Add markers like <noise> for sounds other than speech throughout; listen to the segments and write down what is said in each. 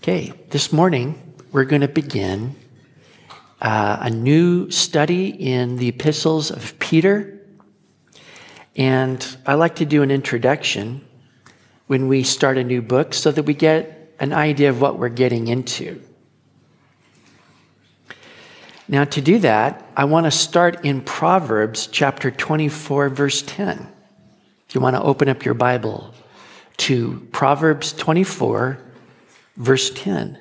Okay, this morning we're going to begin uh, a new study in the epistles of Peter. And I like to do an introduction when we start a new book so that we get an idea of what we're getting into. Now, to do that, I want to start in Proverbs chapter 24, verse 10. If you want to open up your Bible to Proverbs 24, verse 10.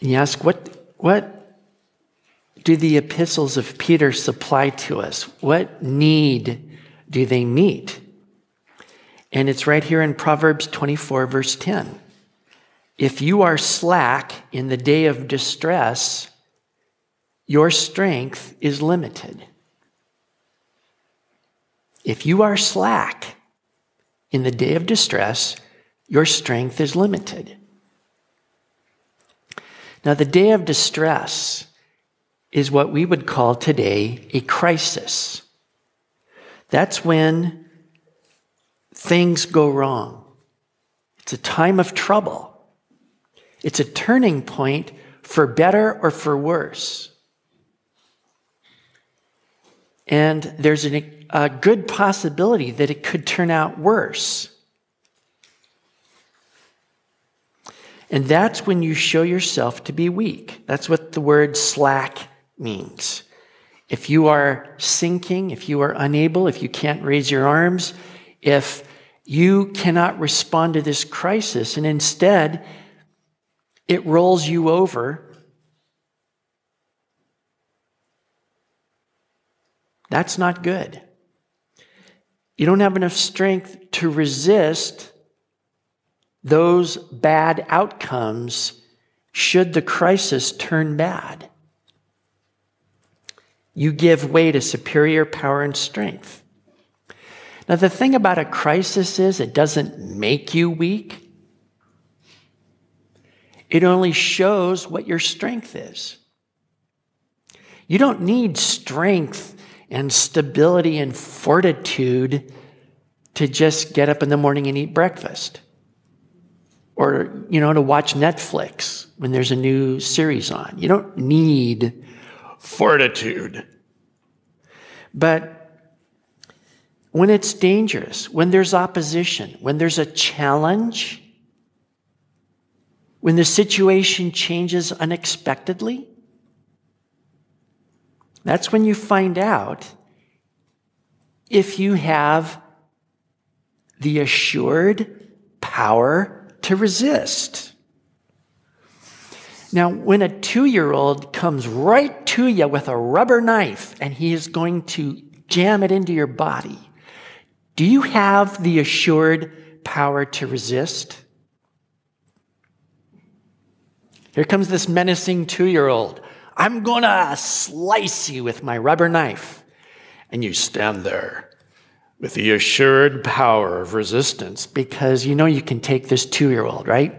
And you ask, what, what do the epistles of Peter supply to us? What need do they meet? And it's right here in Proverbs 24, verse 10. If you are slack in the day of distress, your strength is limited. If you are slack in the day of distress, your strength is limited. Now, the day of distress is what we would call today a crisis. That's when things go wrong. It's a time of trouble. It's a turning point for better or for worse. And there's an, a good possibility that it could turn out worse. And that's when you show yourself to be weak. That's what the word slack means. If you are sinking, if you are unable, if you can't raise your arms, if you cannot respond to this crisis, and instead it rolls you over, that's not good. You don't have enough strength to resist those bad outcomes should the crisis turn bad. You give way to superior power and strength. Now, the thing about a crisis is it doesn't make you weak. It only shows what your strength is. You don't need strength and stability and fortitude to just get up in the morning and eat breakfast or you know to watch Netflix when there's a new series on. You don't need fortitude. But when it's dangerous, when there's opposition, when there's a challenge, when the situation changes unexpectedly, that's when you find out if you have the assured power to resist. Now, when a two year old comes right to you with a rubber knife and he is going to jam it into your body, do you have the assured power to resist? Here comes this menacing two year old. I'm to slice you with my rubber knife. And you stand there with the assured power of resistance because you know you can take this two year old, right?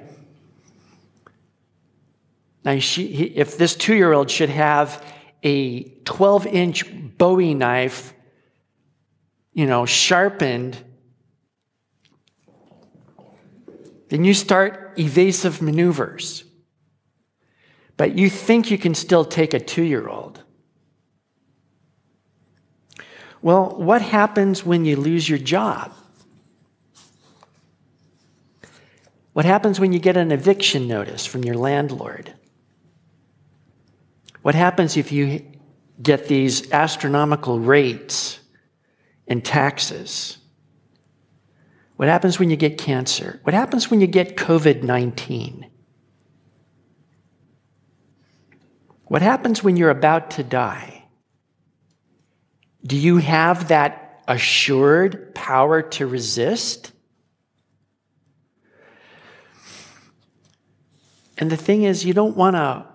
Now, she, if this two year old should have a 12 inch Bowie knife, you know, sharpened, then you start evasive maneuvers. But you think you can still take a two year old. Well, what happens when you lose your job? What happens when you get an eviction notice from your landlord? What happens if you get these astronomical rates and taxes? What happens when you get cancer? What happens when you get COVID 19? What happens when you're about to die? Do you have that assured power to resist? And the thing is, you don't want to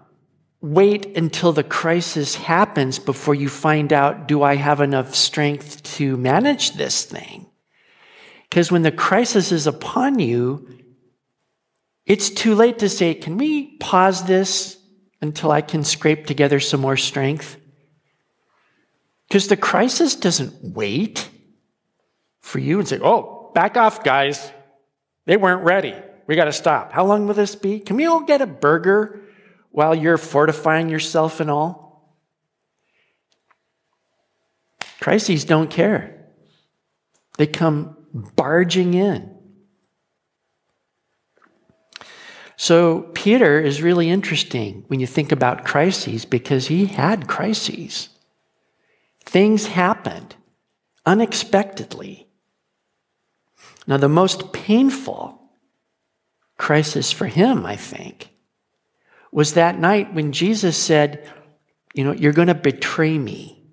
wait until the crisis happens before you find out do I have enough strength to manage this thing? Because when the crisis is upon you, it's too late to say, can we pause this until I can scrape together some more strength? Because the crisis doesn't wait for you and say, oh, back off, guys. They weren't ready. We got to stop. How long will this be? Can we all get a burger while you're fortifying yourself and all? Crises don't care. They come barging in. So, Peter is really interesting when you think about crises because he had crises. Things happened unexpectedly. Now, the most painful crisis for him, I think, was that night when Jesus said, You know, you're going to betray me.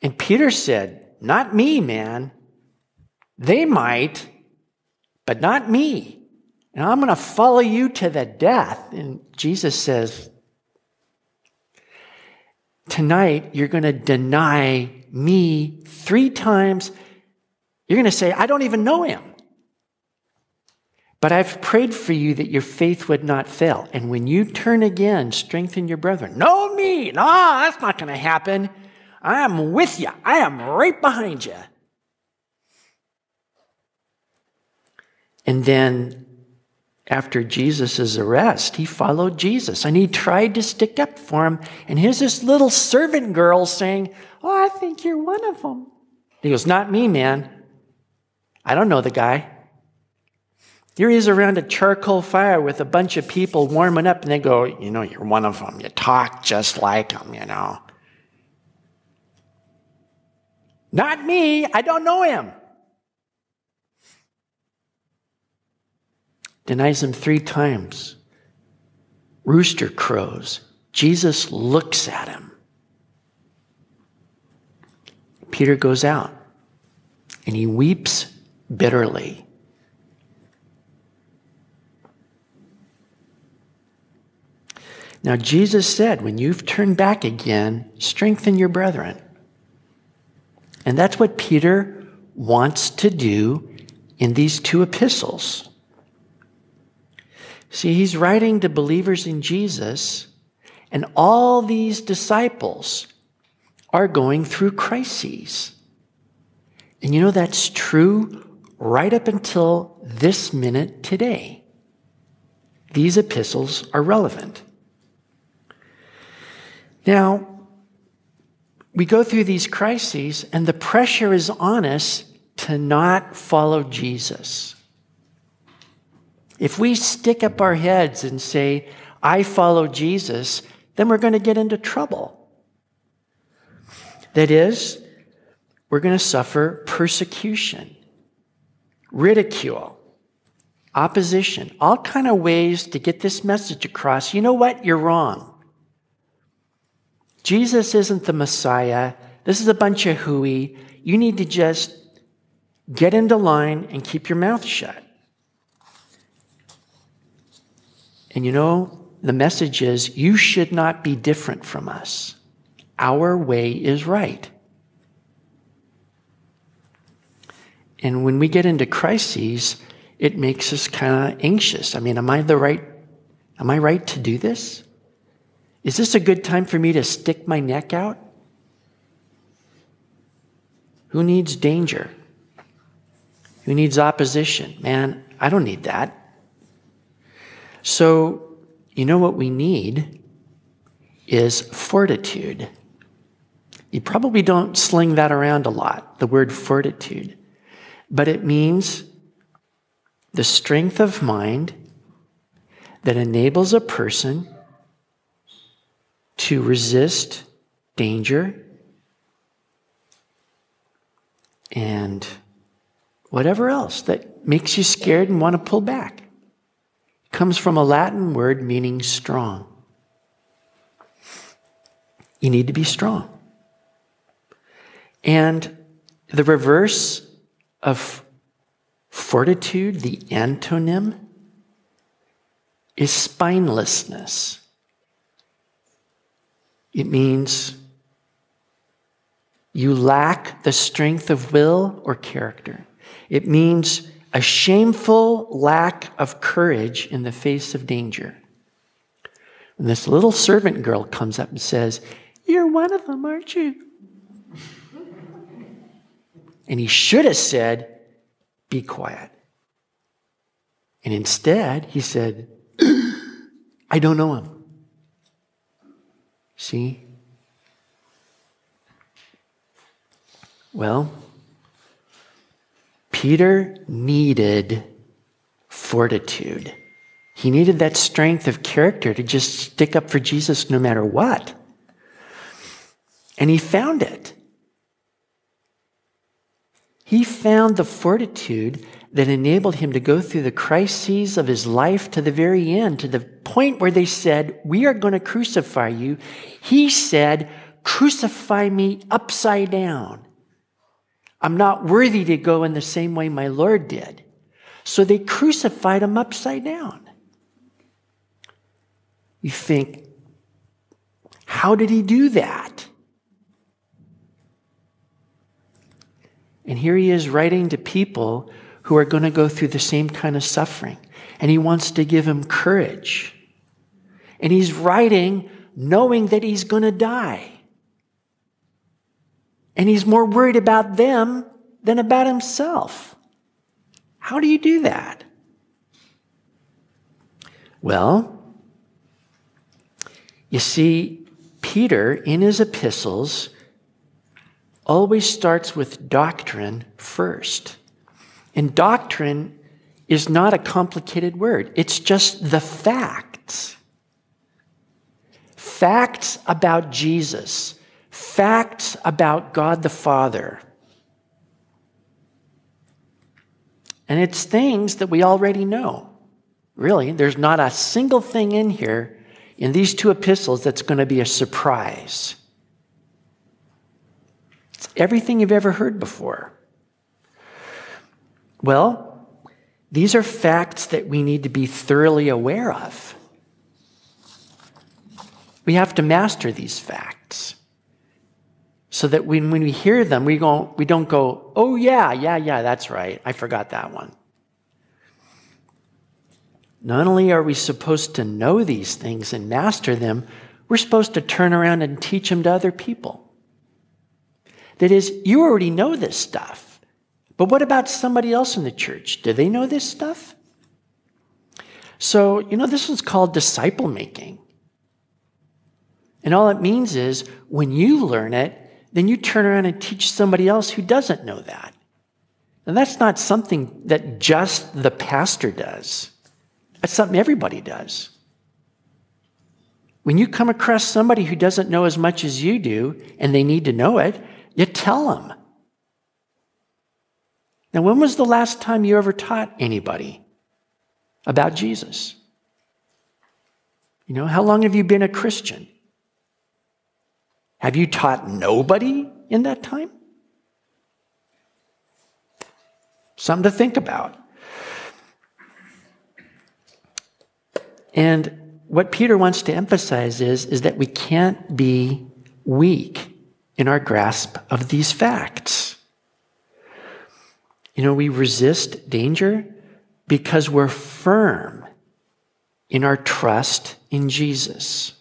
And Peter said, Not me, man. They might, but not me. And I'm going to follow you to the death. And Jesus says, Tonight, you're going to deny me three times. You're going to say, I don't even know him. But I've prayed for you that your faith would not fail. And when you turn again, strengthen your brethren. No, me. No, that's not going to happen. I am with you. I am right behind you. And then after Jesus' arrest, he followed Jesus and he tried to stick up for him. And here's this little servant girl saying, Oh, I think you're one of them. He goes, Not me, man. I don't know the guy. Here he is around a charcoal fire with a bunch of people warming up, and they go, You know, you're one of them. You talk just like them, you know. Not me. I don't know him. Denies him three times. Rooster crows. Jesus looks at him. Peter goes out and he weeps bitterly. Now, Jesus said, when you've turned back again, strengthen your brethren. And that's what Peter wants to do in these two epistles. See, he's writing to believers in Jesus, and all these disciples are going through crises. And you know that's true right up until this minute today. These epistles are relevant. Now, we go through these crises, and the pressure is on us to not follow Jesus. If we stick up our heads and say, I follow Jesus, then we're going to get into trouble. That is, we're going to suffer persecution, ridicule, opposition, all kind of ways to get this message across. You know what? You're wrong. Jesus isn't the Messiah. This is a bunch of hooey. You need to just get into line and keep your mouth shut. And you know, the message is you should not be different from us. Our way is right. And when we get into crises, it makes us kind of anxious. I mean, am I the right am I right to do this? Is this a good time for me to stick my neck out? Who needs danger? Who needs opposition? Man, I don't need that. So, you know what we need is fortitude. You probably don't sling that around a lot, the word fortitude, but it means the strength of mind that enables a person to resist danger and whatever else that makes you scared and want to pull back comes from a Latin word meaning strong. You need to be strong. And the reverse of fortitude, the antonym, is spinelessness. It means you lack the strength of will or character. It means a shameful lack of courage in the face of danger. And this little servant girl comes up and says, You're one of them, aren't you? And he should have said, Be quiet. And instead, he said, I don't know him. See? Well, Peter needed fortitude. He needed that strength of character to just stick up for Jesus no matter what. And he found it. He found the fortitude that enabled him to go through the crises of his life to the very end, to the point where they said, We are going to crucify you. He said, Crucify me upside down. I'm not worthy to go in the same way my Lord did. So they crucified him upside down. You think, how did he do that? And here he is writing to people who are going to go through the same kind of suffering. And he wants to give them courage. And he's writing knowing that he's going to die. And he's more worried about them than about himself. How do you do that? Well, you see, Peter, in his epistles, always starts with doctrine first. And doctrine is not a complicated word, it's just the facts. Facts about Jesus, facts about God the Father. And it's things that we already know. Really, there's not a single thing in here in these two epistles that's going to be a surprise. It's everything you've ever heard before. Well, these are facts that we need to be thoroughly aware of. We have to master these facts so that when, when we hear them, we, go, we don't go, oh, yeah, yeah, yeah, that's right. I forgot that one. Not only are we supposed to know these things and master them, we're supposed to turn around and teach them to other people. That is, you already know this stuff. But what about somebody else in the church? Do they know this stuff? So, you know, this is called disciple making. And all it means is when you learn it, then you turn around and teach somebody else who doesn't know that. And that's not something that just the pastor does. That's something everybody does. When you come across somebody who doesn't know as much as you do and they need to know it, you tell them. Now, when was the last time you ever taught anybody about Jesus? You know, how long have you been a Christian? Have you taught nobody in that time? Something to think about. And what Peter wants to emphasize is, is that we can't be weak in our grasp of these facts. You know, we resist danger because we're firm in our trust in Jesus.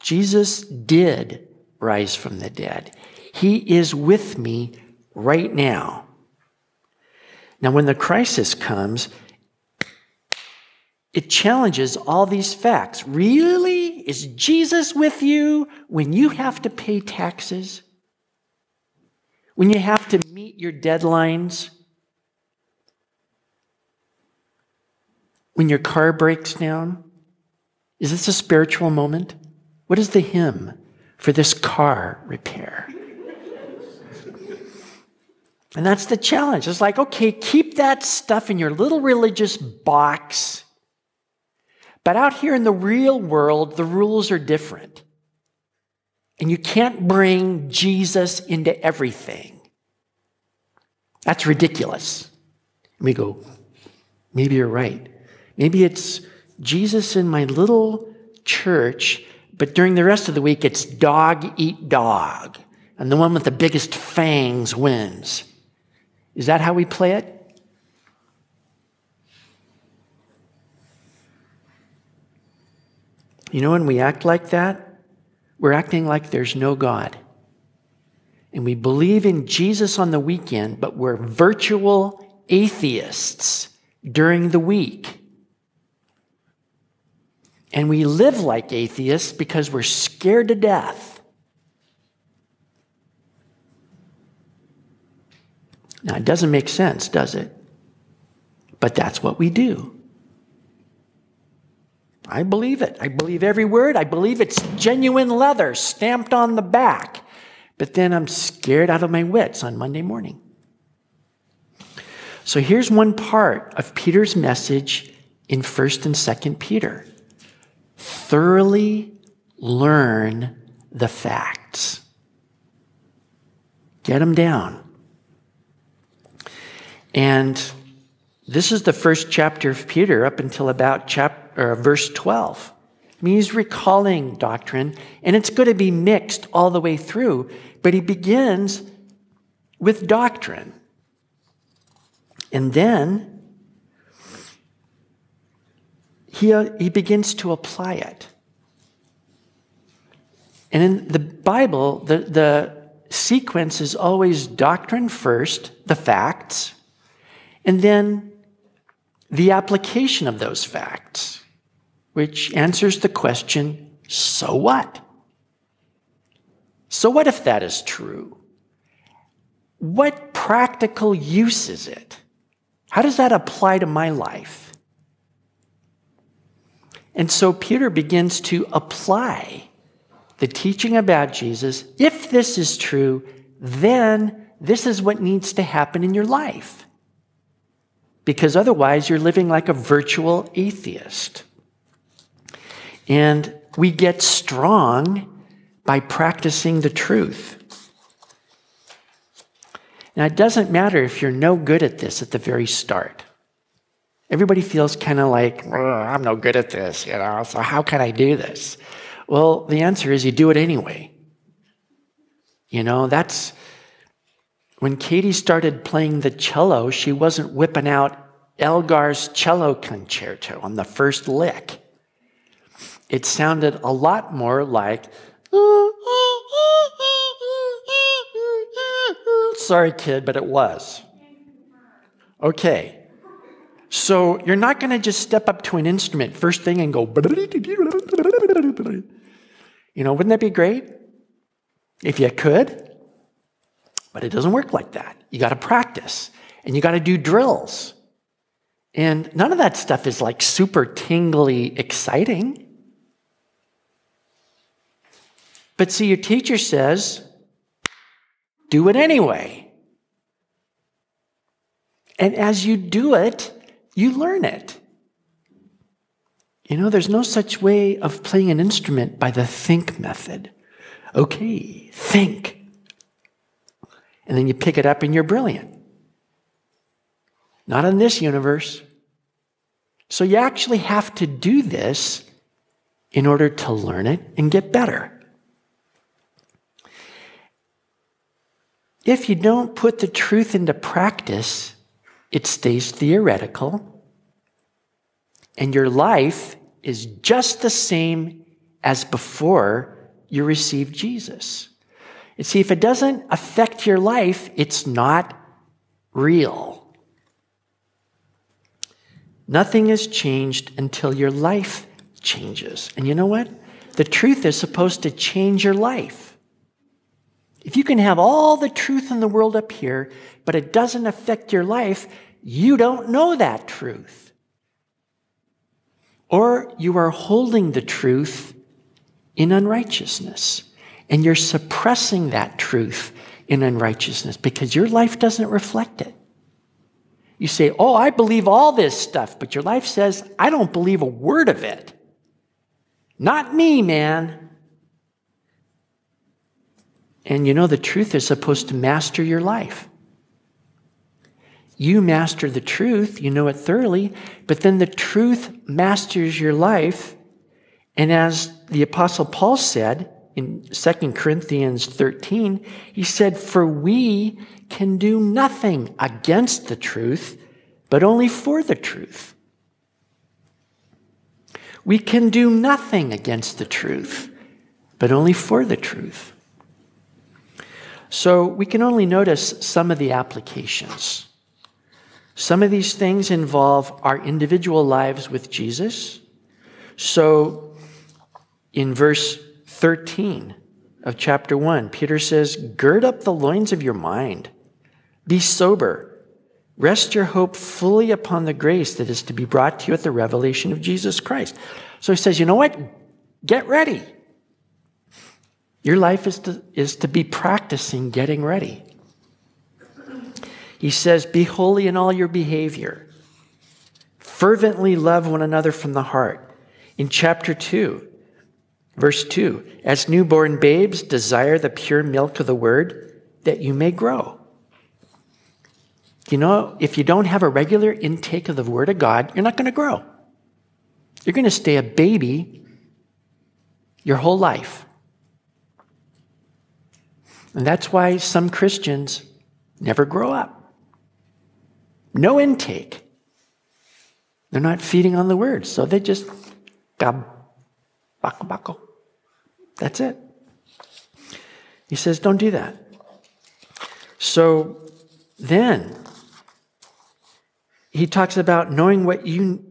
Jesus did rise from the dead. He is with me right now. Now, when the crisis comes, it challenges all these facts. Really? Is Jesus with you when you have to pay taxes? When you have to meet your deadlines? When your car breaks down? Is this a spiritual moment? What is the hymn for this car repair? And that's the challenge. It's like, okay, keep that stuff in your little religious box but out here in the real world, the rules are different. And you can't bring Jesus into everything. That's ridiculous. And we go, maybe you're right. Maybe it's Jesus in my little church, but during the rest of the week, it's dog eat dog. And the one with the biggest fangs wins. Is that how we play it? You know, when we act like that, we're acting like there's no God. and we believe in Jesus on the weekend, but we're virtual atheists during the week. And we live like atheists because we're scared to death. Now, it doesn't make sense, does it? But that's what we do. I believe it. I believe every word. I believe it's genuine leather stamped on the back. But then I'm scared out of my wits on Monday morning. So here's one part of Peter's message in 1st and 2nd Peter. Thoroughly learn the facts. Get them down. And this is the first chapter of Peter up until about chapter, uh, verse 12. I mean, he's recalling doctrine, and it's going to be mixed all the way through, but he begins with doctrine. And then he, he begins to apply it. And in the Bible, the, the sequence is always doctrine first, the facts, and then the application of those facts, which answers the question so what? So, what if that is true? What practical use is it? How does that apply to my life? And so Peter begins to apply the teaching about Jesus. If this is true, then this is what needs to happen in your life. Because otherwise, you're living like a virtual atheist. And we get strong by practicing the truth. Now, it doesn't matter if you're no good at this at the very start. Everybody feels kind of like, I'm no good at this, you know, so how can I do this? Well, the answer is you do it anyway. You know, that's when Katie started playing the cello, she wasn't whipping out Elgar's cello concerto on the first lick. It sounded a lot more like, Sorry, kid, but it was. Okay. So you're not going to just step up to an instrument first thing and go, you know, wouldn't that be great? If you could. But it doesn't work like that. You got to practice and you got to do drills. And none of that stuff is like super tingly exciting. But see, your teacher says, do it anyway. And as you do it, you learn it. You know, there's no such way of playing an instrument by the think method. Okay, think. And then you pick it up and you're brilliant. Not in this universe. So you actually have to do this in order to learn it and get better. If you don't put the truth into practice, it stays theoretical, and your life is just the same as before you received Jesus. And see, if it doesn't affect your life, it's not real. Nothing has changed until your life changes. And you know what? The truth is supposed to change your life. If you can have all the truth in the world up here, but it doesn't affect your life, you don't know that truth. Or you are holding the truth in unrighteousness, and you're suppressing that truth in unrighteousness because your life doesn't reflect it. You say, Oh, I believe all this stuff, but your life says, I don't believe a word of it. Not me, man. And you know, the truth is supposed to master your life. You master the truth, you know it thoroughly, but then the truth masters your life. And as the Apostle Paul said in 2 Corinthians 13, he said, For we can do nothing against the truth, but only for the truth. We can do nothing against the truth, but only for the truth. So we can only notice some of the applications. Some of these things involve our individual lives with Jesus. So in verse 13 of chapter 1, Peter says, Gird up the loins of your mind, be sober. Rest your hope fully upon the grace that is to be brought to you at the revelation of Jesus Christ. So he says, you know what? Get ready. Your life is to, is to be practicing getting ready. He says, Be holy in all your behavior. Fervently love one another from the heart. In chapter 2, verse 2, as newborn babes, desire the pure milk of the word that you may grow. You know, if you don't have a regular intake of the word of God, you're not going to grow. You're going to stay a baby your whole life. And that's why some Christians never grow up. No intake. They're not feeding on the word, so they just gab, bako, bako. That's it. He says, don't do that. So then, he talks about knowing what you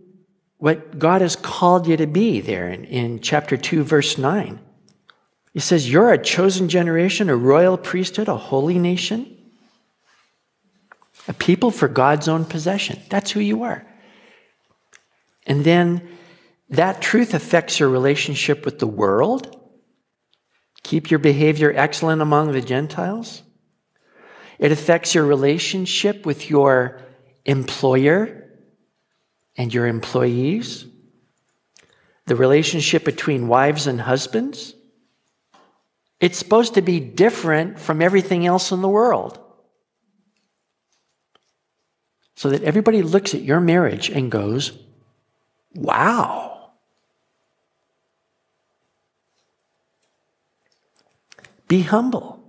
what God has called you to be there in, in chapter 2, verse 9. He says, You're a chosen generation, a royal priesthood, a holy nation, a people for God's own possession. That's who you are. And then that truth affects your relationship with the world. Keep your behavior excellent among the Gentiles. It affects your relationship with your employer and your employees. The relationship between wives and husbands it's supposed to be different from everything else in the world. So that everybody looks at your marriage and goes, wow. Be humble.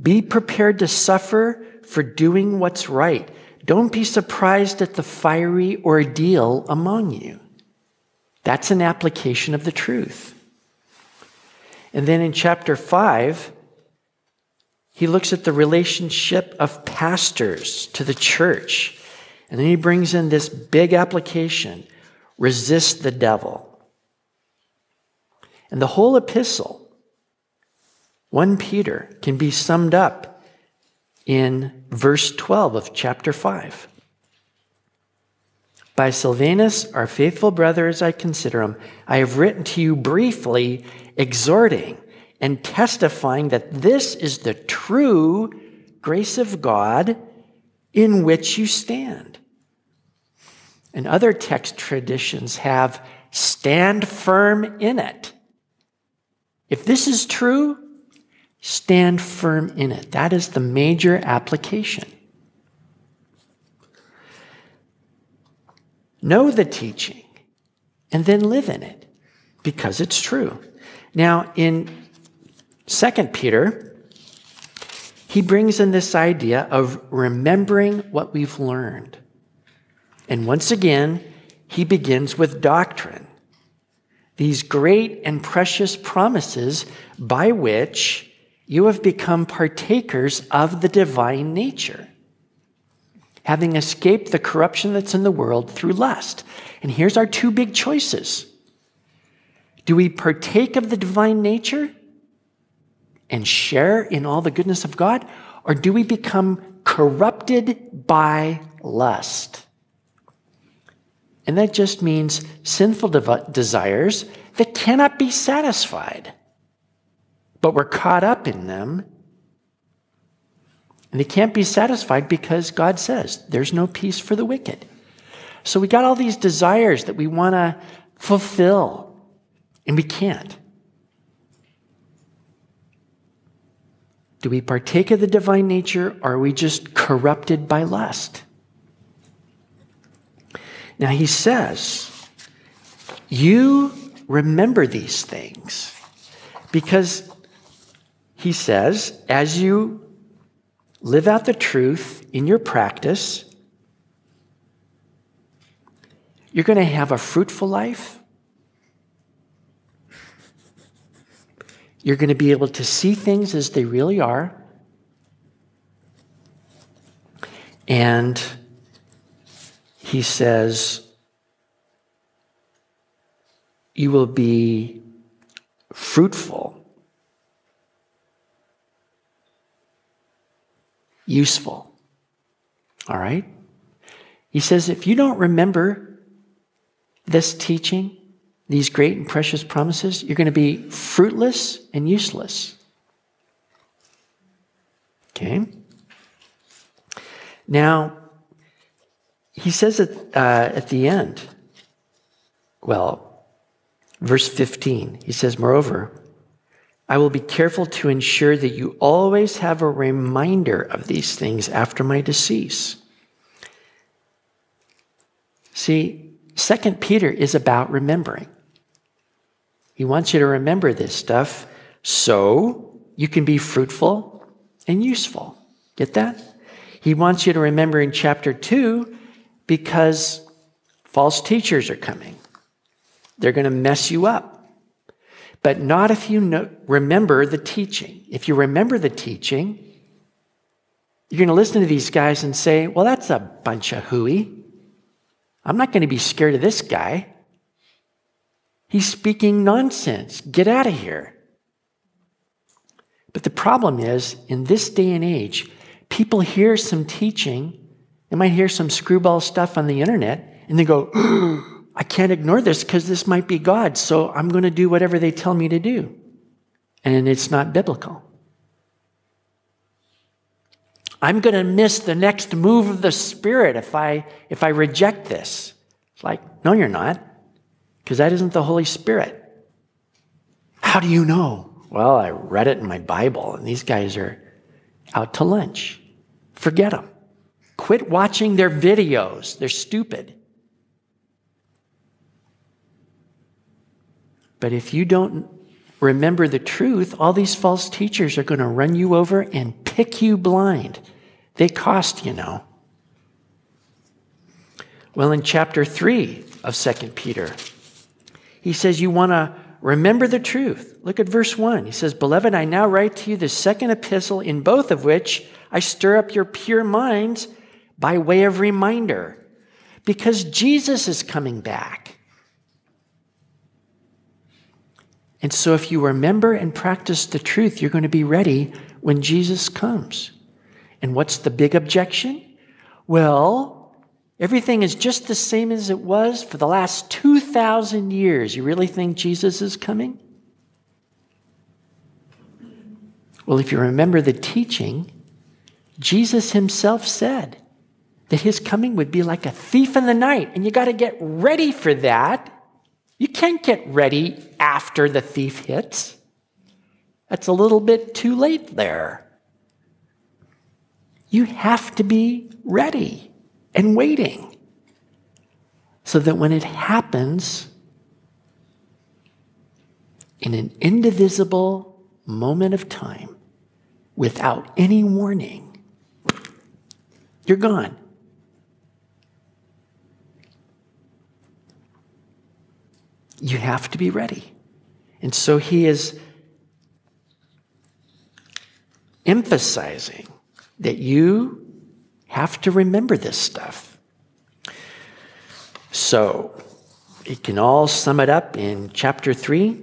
Be prepared to suffer for doing what's right. Don't be surprised at the fiery ordeal among you. That's an application of the truth. And then in chapter 5, he looks at the relationship of pastors to the church. And then he brings in this big application resist the devil. And the whole epistle, 1 Peter, can be summed up in verse 12 of chapter 5. By Silvanus, our faithful brother as I consider him, I have written to you briefly exhorting and testifying that this is the true grace of God in which you stand. And other text traditions have stand firm in it. If this is true, stand firm in it. That is the major application. Know the teaching and then live in it because it's true. Now, in 2 Peter, he brings in this idea of remembering what we've learned. And once again, he begins with doctrine. These great and precious promises by which you have become partakers of the divine nature, having escaped the corruption that's in the world through lust. And here's our two big choices do we partake of the divine nature and share in all the goodness of God? Or do we become corrupted by lust? And that just means sinful de- desires that cannot be satisfied, but we're caught up in them. And they can't be satisfied because God says there's no peace for the wicked. So we got all these desires that we want to fulfill. And we can't. Do we partake of the divine nature or are we just corrupted by lust? Now he says, You remember these things because he says, as you live out the truth in your practice, you're going to have a fruitful life You're going to be able to see things as they really are. And he says, You will be fruitful, useful. All right? He says, If you don't remember this teaching, these great and precious promises, you're going to be fruitless and useless. Okay? Now, he says at, uh, at the end, well, verse 15, he says, Moreover, I will be careful to ensure that you always have a reminder of these things after my decease. See, Second Peter is about remembering. He wants you to remember this stuff so you can be fruitful and useful. Get that? He wants you to remember in chapter 2 because false teachers are coming. They're going to mess you up. But not if you know, remember the teaching. If you remember the teaching, you're going to listen to these guys and say, well, that's a bunch of hooey. I'm not going to be scared of this guy. He's speaking nonsense. Get out of here. But the problem is, in this day and age, people hear some teaching, they might hear some screwball stuff on the internet, and they go, <gasps> I can't ignore this because this might be God, so I'm going to do whatever they tell me to do. And it's not biblical. I'm going to miss the next move of the Spirit if I, if I reject this. It's like, no, you're not because that isn't the Holy Spirit. How do you know? Well, I read it in my Bible, and these guys are out to lunch. Forget them. Quit watching their videos, they're stupid. But if you don't remember the truth, all these false teachers are going to run you over and pick you blind. They cost, you know. Well, in chapter 3 of 2 Peter, he says, You want to remember the truth. Look at verse 1. He says, Beloved, I now write to you the second epistle, in both of which I stir up your pure minds by way of reminder, because Jesus is coming back. And so, if you remember and practice the truth, you're going to be ready when Jesus comes. And what's the big objection? Well, Everything is just the same as it was for the last 2,000 years. You really think Jesus is coming? Well, if you remember the teaching, Jesus himself said that his coming would be like a thief in the night, and you got to get ready for that. You can't get ready after the thief hits. That's a little bit too late there. You have to be ready and waiting so that when it happens in an indivisible moment of time without any warning, you're gone. You have to be ready. And so he is emphasizing that you have to remember this stuff. So, it can all sum it up in chapter 3,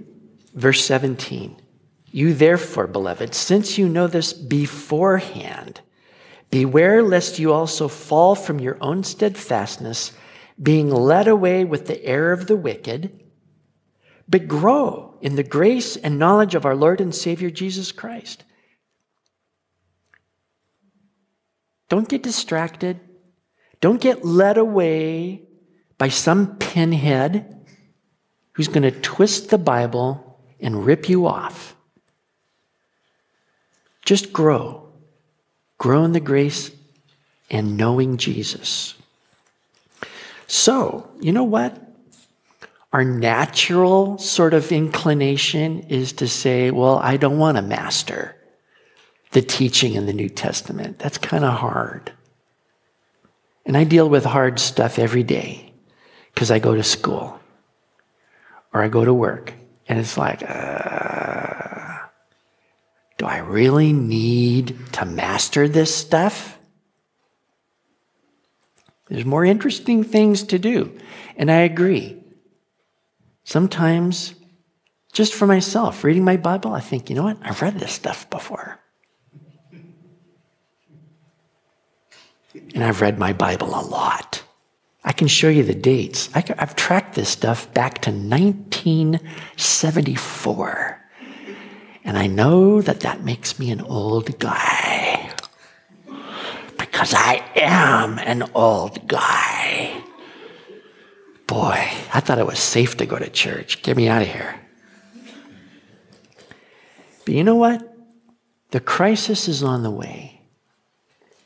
verse 17. You therefore, beloved, since you know this beforehand, beware lest you also fall from your own steadfastness, being led away with the error of the wicked, but grow in the grace and knowledge of our Lord and Savior Jesus Christ. Don't get distracted. Don't get led away by some pinhead who's going to twist the Bible and rip you off. Just grow. Grow in the grace and knowing Jesus. So, you know what? Our natural sort of inclination is to say, well, I don't want a master the teaching in the New Testament. That's kind of hard. And I deal with hard stuff every day because I go to school or I go to work. And it's like, uh, do I really need to master this stuff? There's more interesting things to do. And I agree. Sometimes, just for myself, reading my Bible, I think, you know what? I've read this stuff before. And I've read my Bible a lot. I can show you the dates. I have tracked this stuff back to 1974. And I know that that makes me an old guy. Because I am an old guy. Boy, I thought it was safe to go to church. Get me out of here. But you know what? The crisis is on the way.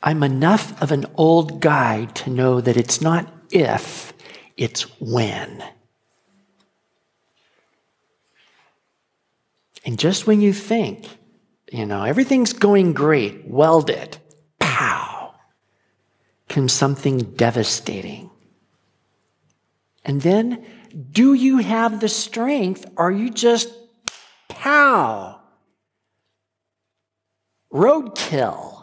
I'm enough of an old guy to know that it's not if, it's when. And just when you think, you know, everything's going great, weld it, pow, comes something devastating. And then, do you have the strength? Are you just pow? Roadkill.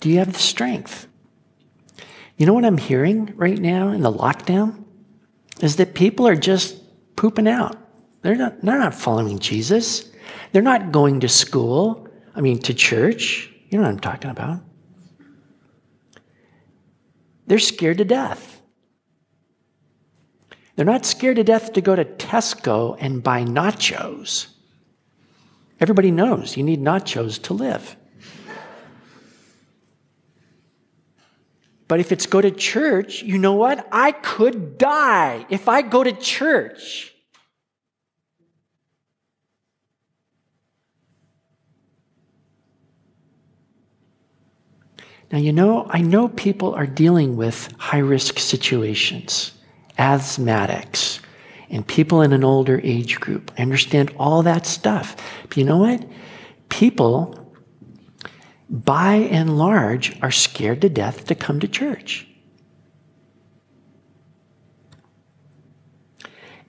Do you have the strength? You know what I'm hearing right now in the lockdown? Is that people are just pooping out. They're not, they're not following Jesus. They're not going to school, I mean, to church. You know what I'm talking about. They're scared to death. They're not scared to death to go to Tesco and buy nachos. Everybody knows you need nachos to live. But if it's go to church, you know what? I could die if I go to church. Now, you know, I know people are dealing with high risk situations, asthmatics, and people in an older age group. I understand all that stuff. But you know what? People by and large, are scared to death to come to church.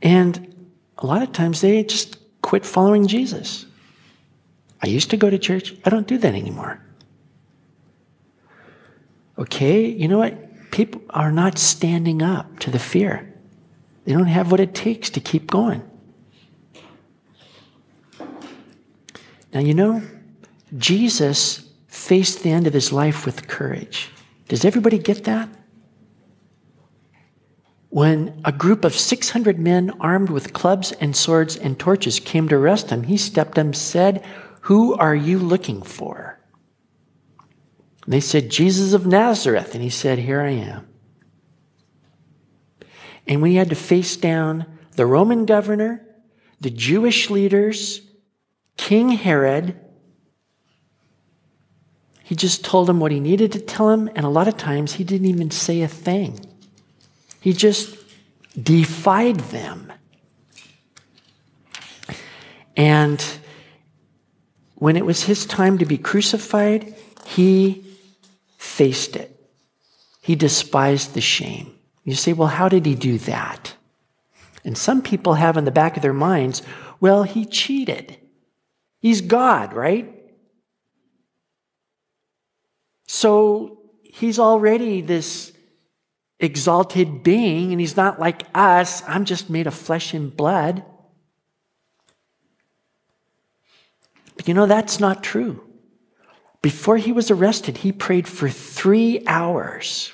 And a lot of times they just quit following Jesus. I used to go to church, I don't do that anymore. Okay, you know what? People are not standing up to the fear. They don't have what it takes to keep going. Now, you know, Jesus faced the end of his life with courage. Does everybody get that? When a group of 600 men armed with clubs and swords and torches came to arrest him, he stepped up and said, Who are you looking for? And they said, Jesus of Nazareth. And he said, Here I am. And he had to face down the Roman governor, the Jewish leaders, King Herod, he just told him what he needed to tell him, and a lot of times he didn't even say a thing. He just defied them. And when it was his time to be crucified, he faced it. He despised the shame. You say, well, how did he do that? And some people have in the back of their minds, well, he cheated. He's God, right? So he's already this exalted being, and he's not like us. I'm just made of flesh and blood. But you know, that's not true. Before he was arrested, he prayed for three hours.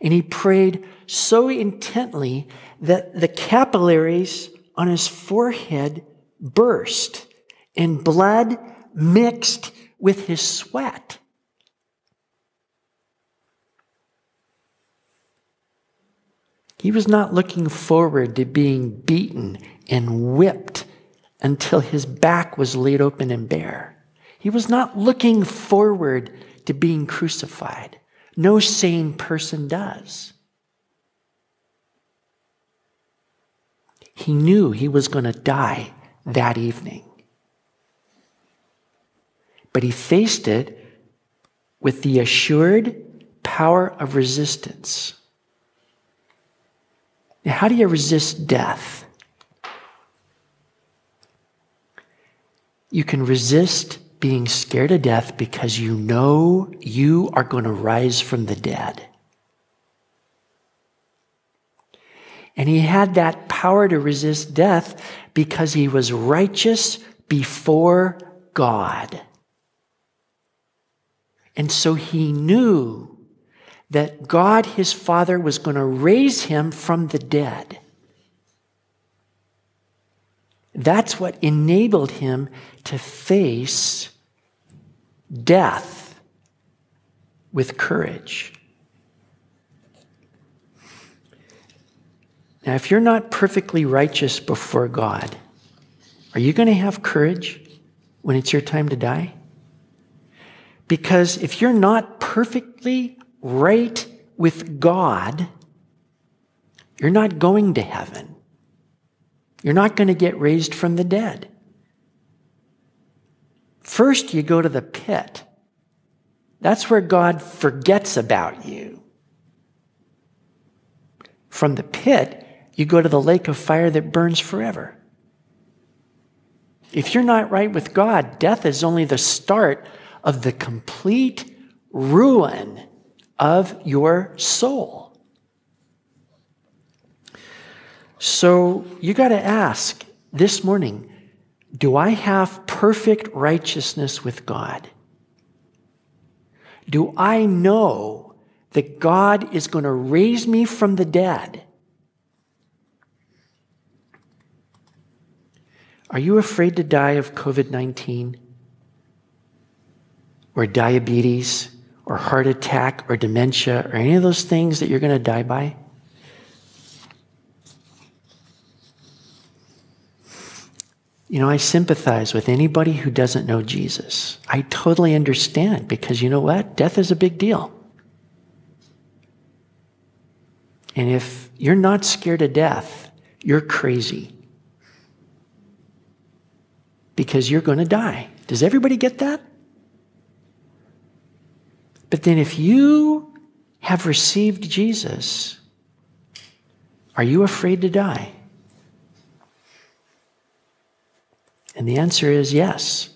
And he prayed so intently that the capillaries on his forehead burst and blood mixed with his sweat. He was not looking forward to being beaten and whipped until his back was laid open and bare. He was not looking forward to being crucified. No sane person does. He knew he was going to die that evening. But he faced it with the assured power of resistance. Now, how do you resist death? You can resist being scared to death because you know you are going to rise from the dead. And he had that power to resist death because he was righteous before God. And so he knew that God, his Father, was going to raise him from the dead. That's what enabled him to face death with courage. Now, if you're not perfectly righteous before God, are you going to have courage when it's your time to die? Because if you're not perfectly right with God, you're not going to heaven. You're not going to get raised from the dead. First, you go to the pit. That's where God forgets about you. From the pit, you go to the lake of fire that burns forever. If you're not right with God, death is only the start of the complete ruin of your soul. So you got to ask this morning do I have perfect righteousness with God? Do I know that God is going to raise me from the dead? Are you afraid to die of COVID 19 or diabetes or heart attack or dementia or any of those things that you're going to die by? You know, I sympathize with anybody who doesn't know Jesus. I totally understand because you know what? Death is a big deal. And if you're not scared of death, you're crazy because you're going to die. Does everybody get that? But then, if you have received Jesus, are you afraid to die? And the answer is yes,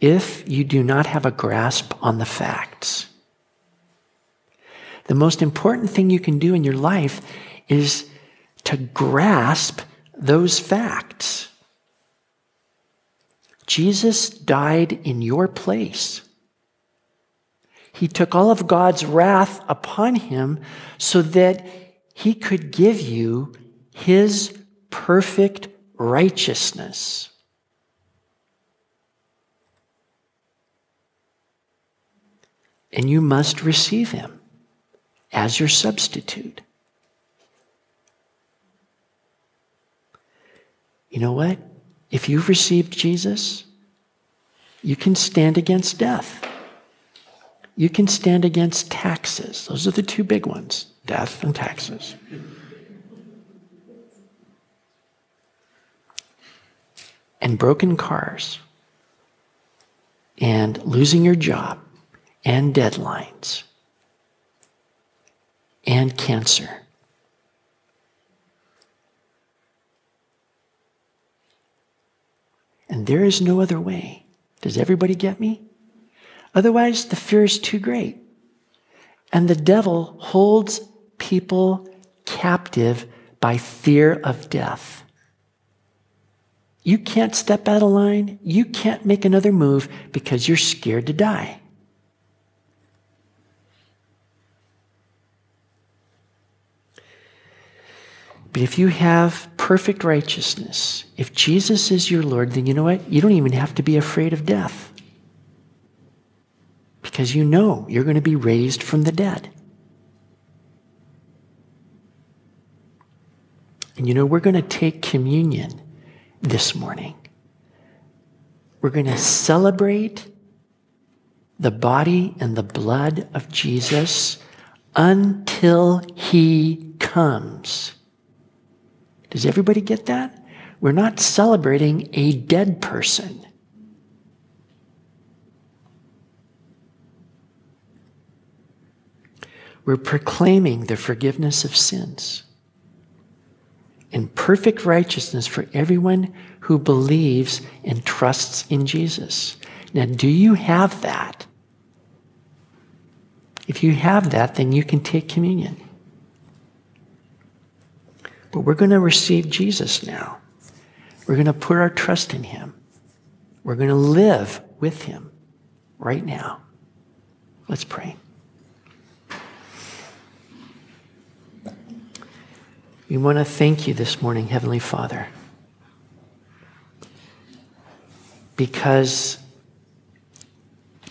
if you do not have a grasp on the facts. The most important thing you can do in your life is to grasp those facts. Jesus died in your place. He took all of God's wrath upon him so that he could give you his perfect righteousness. and you must receive him as your substitute. You know what? If you've received Jesus, you can stand against death. You can stand against taxes. Those are the two big ones death and taxes. And broken cars, and losing your job, and deadlines and cancer. And there is no other way. Does everybody get me? Otherwise, the fear is too great. And the devil holds people captive by fear of death. You can't step out of line. You can't make another move because you're scared to die. But if you have perfect righteousness, if Jesus is your Lord, then you know what? You don't even have to be afraid of death. Because you know you're going to be raised from the dead. And you know, we're going to take communion this morning. We're going to celebrate the body and the blood of Jesus until he comes. Does everybody get that? We're not celebrating a dead person. We're proclaiming the forgiveness of sins and perfect righteousness for everyone who believes and trusts in Jesus. Now, do you have that? If you have that, then you can take communion. But we're going to receive Jesus now. We're going to put our trust in him. We're going to live with him right now. Let's pray. We want to thank you this morning, Heavenly Father, because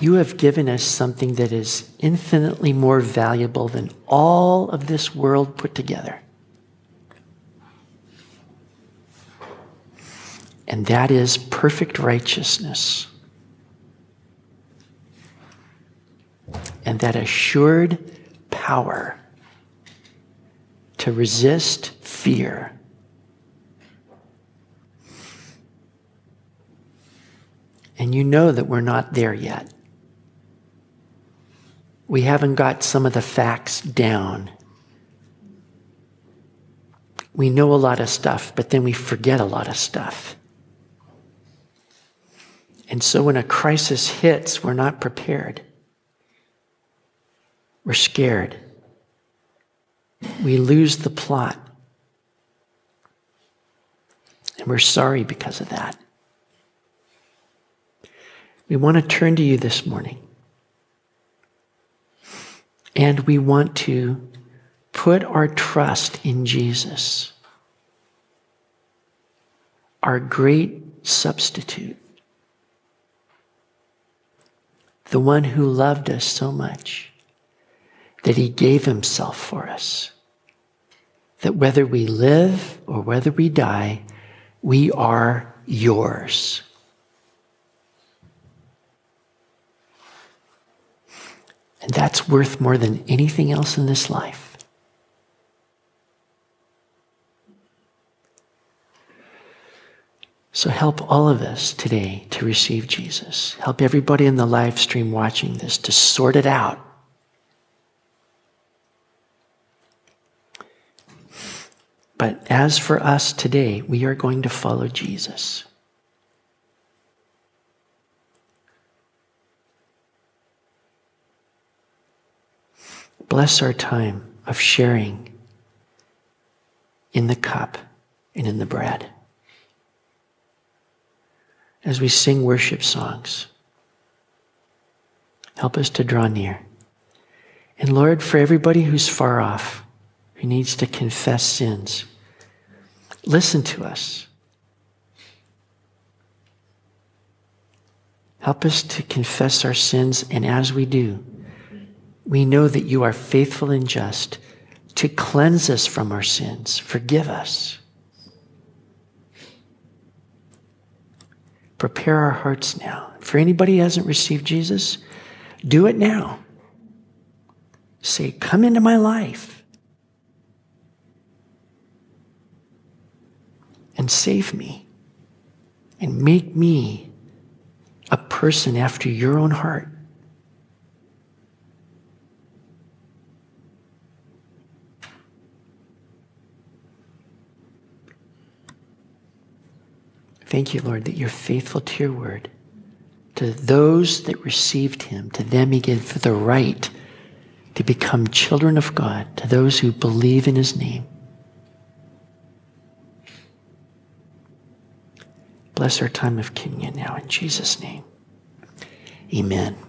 you have given us something that is infinitely more valuable than all of this world put together. And that is perfect righteousness. And that assured power to resist fear. And you know that we're not there yet. We haven't got some of the facts down. We know a lot of stuff, but then we forget a lot of stuff. And so when a crisis hits, we're not prepared. We're scared. We lose the plot. And we're sorry because of that. We want to turn to you this morning. And we want to put our trust in Jesus, our great substitute, the one who loved us so much that he gave himself for us. That whether we live or whether we die, we are yours. And that's worth more than anything else in this life. So help all of us today to receive Jesus. Help everybody in the live stream watching this to sort it out. But as for us today, we are going to follow Jesus. Bless our time of sharing in the cup and in the bread. As we sing worship songs, help us to draw near. And Lord, for everybody who's far off, who needs to confess sins, listen to us. Help us to confess our sins, and as we do, we know that you are faithful and just to cleanse us from our sins. Forgive us. Prepare our hearts now. For anybody who hasn't received Jesus, do it now. Say, Come into my life and save me and make me a person after your own heart. Thank you, Lord, that you're faithful to your word. To those that received him, to them he gave the right to become children of God, to those who believe in his name. Bless our time of communion now in Jesus' name. Amen.